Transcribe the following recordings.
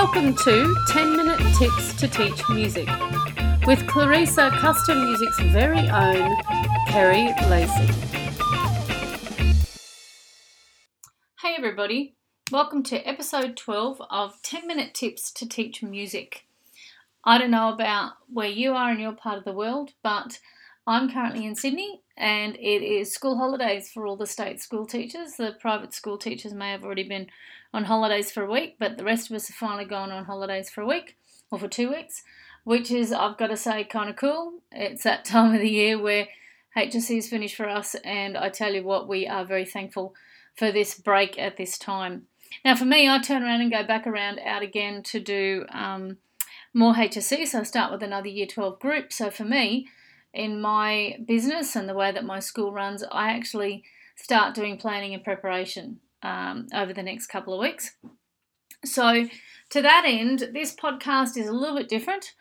Welcome to 10 Minute Tips to Teach Music with Clarissa Custom Music's very own Kerry Lacey. Hey everybody, welcome to episode 12 of 10 Minute Tips to Teach Music. I don't know about where you are in your part of the world, but I'm currently in Sydney and it is school holidays for all the state school teachers. The private school teachers may have already been on holidays for a week, but the rest of us have finally gone on holidays for a week or for two weeks, which is, I've got to say, kind of cool. It's that time of the year where HSC is finished for us, and I tell you what, we are very thankful for this break at this time. Now, for me, I turn around and go back around out again to do um, more HSC, so I start with another Year 12 group. So for me, in my business and the way that my school runs, I actually start doing planning and preparation um, over the next couple of weeks. So, to that end, this podcast is a little bit different.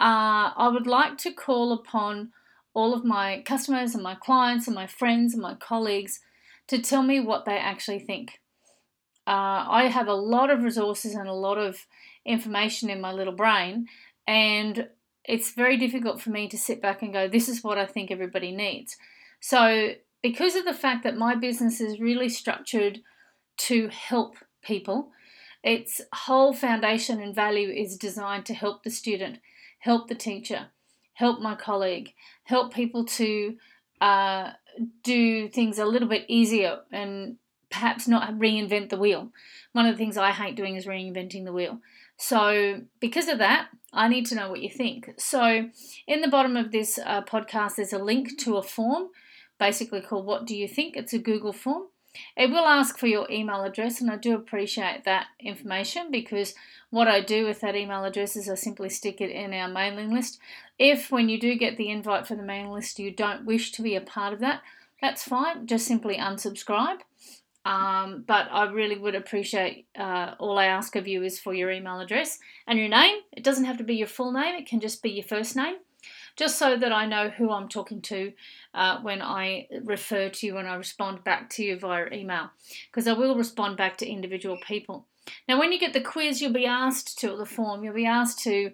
Uh, I would like to call upon all of my customers and my clients and my friends and my colleagues to tell me what they actually think. Uh, I have a lot of resources and a lot of information in my little brain, and it's very difficult for me to sit back and go, This is what I think everybody needs. So, because of the fact that my business is really structured to help people. Its whole foundation and value is designed to help the student, help the teacher, help my colleague, help people to uh, do things a little bit easier and perhaps not reinvent the wheel. One of the things I hate doing is reinventing the wheel. So, because of that, I need to know what you think. So, in the bottom of this uh, podcast, there's a link to a form, basically called What Do You Think? It's a Google form. It will ask for your email address, and I do appreciate that information because what I do with that email address is I simply stick it in our mailing list. If, when you do get the invite for the mailing list, you don't wish to be a part of that, that's fine. Just simply unsubscribe. Um, but I really would appreciate uh, all I ask of you is for your email address and your name. It doesn't have to be your full name, it can just be your first name just so that I know who I'm talking to uh, when I refer to you and I respond back to you via email, because I will respond back to individual people. Now, when you get the quiz, you'll be asked to, the form, you'll be asked to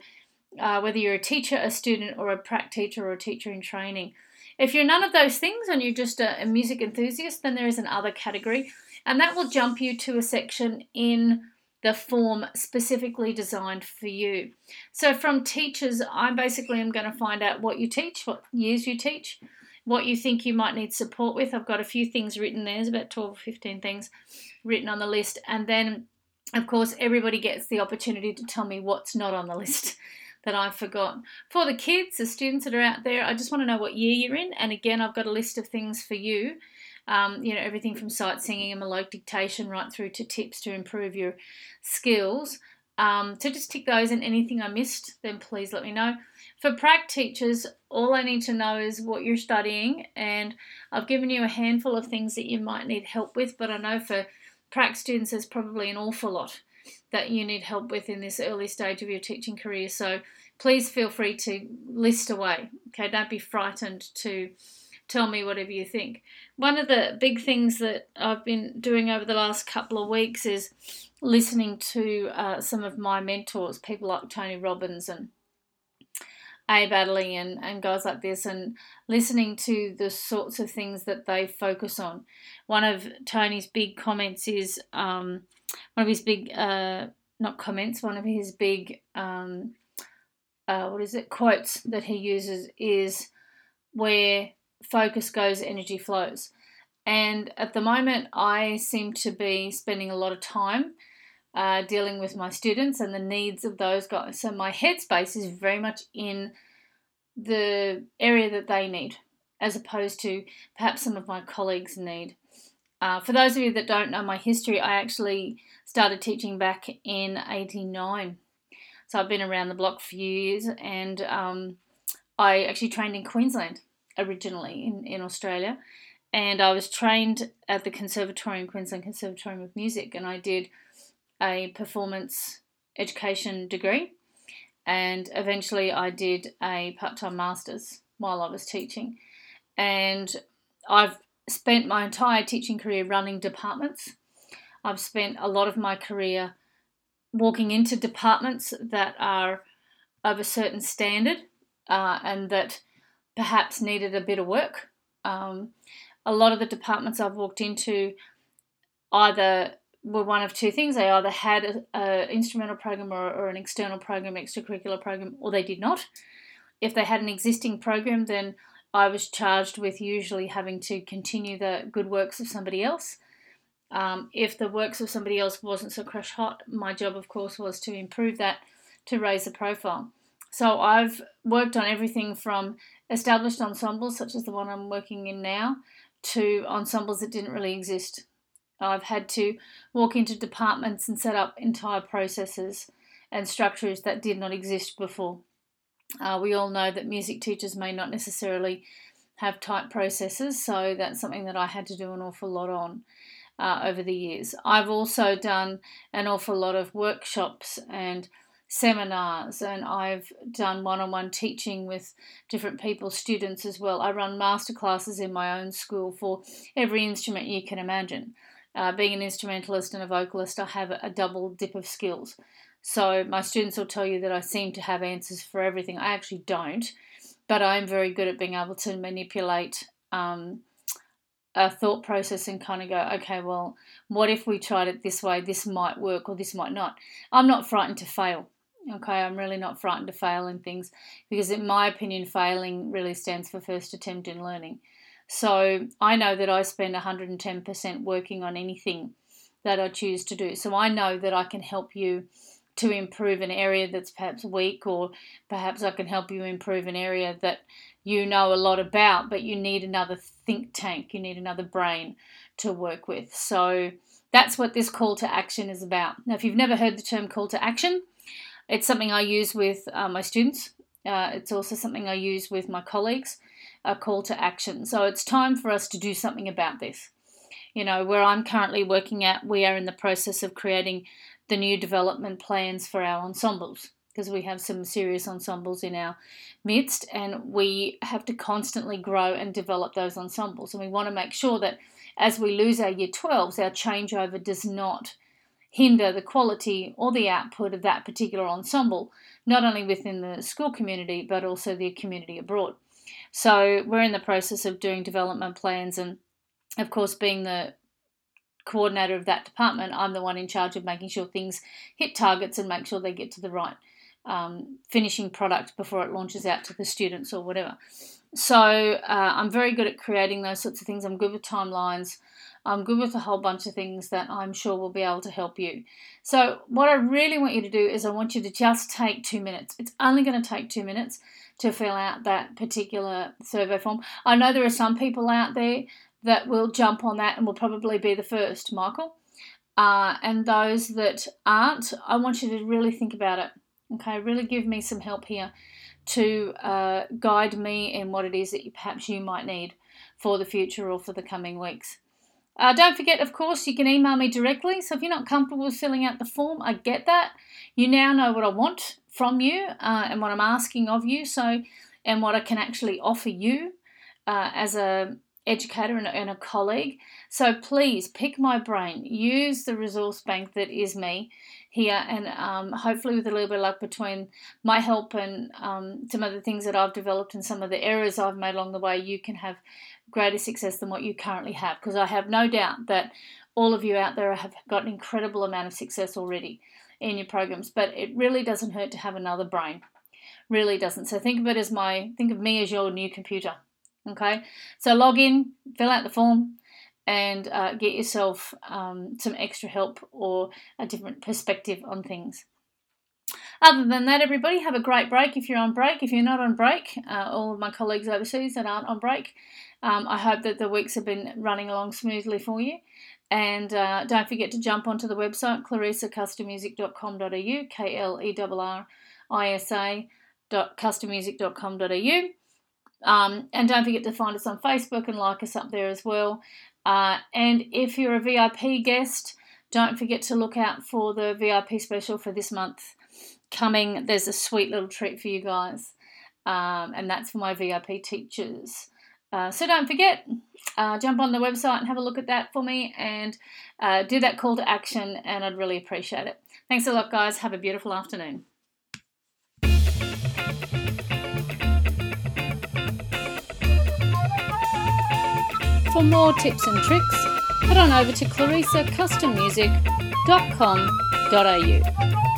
uh, whether you're a teacher, a student, or a prac teacher or a teacher in training. If you're none of those things and you're just a, a music enthusiast, then there is an other category, and that will jump you to a section in the form specifically designed for you. So, from teachers, I basically am going to find out what you teach, what years you teach, what you think you might need support with. I've got a few things written there, there's about 12 or 15 things written on the list. And then, of course, everybody gets the opportunity to tell me what's not on the list. that I've forgotten. For the kids, the students that are out there, I just want to know what year you're in. And again, I've got a list of things for you um, you know, everything from sight singing and melodic dictation right through to tips to improve your skills. Um, so just tick those and anything I missed, then please let me know. For prac teachers, all I need to know is what you're studying, and I've given you a handful of things that you might need help with, but I know for prac students, there's probably an awful lot that you need help with in this early stage of your teaching career. So please feel free to list away. Okay, don't be frightened to tell me whatever you think. One of the big things that I've been doing over the last couple of weeks is listening to uh, some of my mentors, people like Tony Robbins and Abe Adderley and, and guys like this, and listening to the sorts of things that they focus on. One of Tony's big comments is um, one of his big, uh, not comments, one of his big, um, uh, what is it, quotes that he uses is where focus goes, energy flows. And at the moment, I seem to be spending a lot of time uh, dealing with my students and the needs of those guys. So my headspace is very much in the area that they need, as opposed to perhaps some of my colleagues need. Uh, for those of you that don't know my history, I actually started teaching back in 89. So I've been around the block for years and um, I actually trained in Queensland originally in, in Australia. And I was trained at the Conservatorium, Queensland Conservatorium of Music, and I did a performance education degree. And eventually I did a part time master's while I was teaching. And I've spent my entire teaching career running departments. I've spent a lot of my career walking into departments that are of a certain standard uh, and that perhaps needed a bit of work. Um, a lot of the departments I've walked into either were one of two things. They either had an instrumental program or, or an external program, extracurricular program, or they did not. If they had an existing program, then I was charged with usually having to continue the good works of somebody else. Um, if the works of somebody else wasn't so crush hot, my job, of course, was to improve that to raise the profile. So I've worked on everything from established ensembles, such as the one I'm working in now, to ensembles that didn't really exist. I've had to walk into departments and set up entire processes and structures that did not exist before. Uh, we all know that music teachers may not necessarily have tight processes, so that's something that I had to do an awful lot on uh, over the years. I've also done an awful lot of workshops and seminars, and I've done one on one teaching with different people, students as well. I run masterclasses in my own school for every instrument you can imagine. Uh, being an instrumentalist and a vocalist, I have a double dip of skills. So my students will tell you that I seem to have answers for everything. I actually don't, but I'm very good at being able to manipulate um, a thought process and kind of go, okay, well, what if we tried it this way? This might work or this might not. I'm not frightened to fail. Okay, I'm really not frightened to fail in things because, in my opinion, failing really stands for first attempt in learning. So I know that I spend 110% working on anything that I choose to do. So I know that I can help you to improve an area that's perhaps weak, or perhaps I can help you improve an area that you know a lot about, but you need another think tank, you need another brain to work with. So that's what this call to action is about. Now, if you've never heard the term call to action, it's something I use with uh, my students. Uh, it's also something I use with my colleagues, a call to action. So it's time for us to do something about this. You know, where I'm currently working at, we are in the process of creating the new development plans for our ensembles because we have some serious ensembles in our midst and we have to constantly grow and develop those ensembles. And we want to make sure that as we lose our year 12s, our changeover does not hinder the quality or the output of that particular ensemble, not only within the school community but also the community abroad. So we're in the process of doing development plans and of course being the coordinator of that department, I'm the one in charge of making sure things hit targets and make sure they get to the right um, finishing product before it launches out to the students or whatever. So uh, I'm very good at creating those sorts of things. I'm good with timelines. I'm good with a whole bunch of things that I'm sure will be able to help you. So, what I really want you to do is I want you to just take two minutes. It's only going to take two minutes to fill out that particular survey form. I know there are some people out there that will jump on that and will probably be the first, Michael. Uh, and those that aren't, I want you to really think about it. Okay, really give me some help here to uh, guide me in what it is that you, perhaps you might need for the future or for the coming weeks. Uh, don't forget, of course, you can email me directly. So if you're not comfortable filling out the form, I get that. You now know what I want from you uh, and what I'm asking of you. So, and what I can actually offer you uh, as a educator and, and a colleague. So please pick my brain, use the resource bank that is me here, and um, hopefully, with a little bit of luck between my help and um, some of the things that I've developed and some of the errors I've made along the way, you can have greater success than what you currently have. Because I have no doubt that all of you out there have got an incredible amount of success already in your programs, but it really doesn't hurt to have another brain. Really doesn't. So think of it as my think of me as your new computer. Okay, so log in, fill out the form, and uh, get yourself um, some extra help or a different perspective on things. Other than that, everybody, have a great break if you're on break. If you're not on break, uh, all of my colleagues overseas that aren't on break, um, I hope that the weeks have been running along smoothly for you. And uh, don't forget to jump onto the website clarrisacustommusic.com.au, K L E R R I S A custommusic.com.au. Um, and don't forget to find us on Facebook and like us up there as well. Uh, and if you're a VIP guest, don't forget to look out for the VIP special for this month coming. There's a sweet little treat for you guys, um, and that's for my VIP teachers. Uh, so don't forget, uh, jump on the website and have a look at that for me and uh, do that call to action, and I'd really appreciate it. Thanks a lot, guys. Have a beautiful afternoon. For more tips and tricks, head on over to clarissacustommusic.com.au.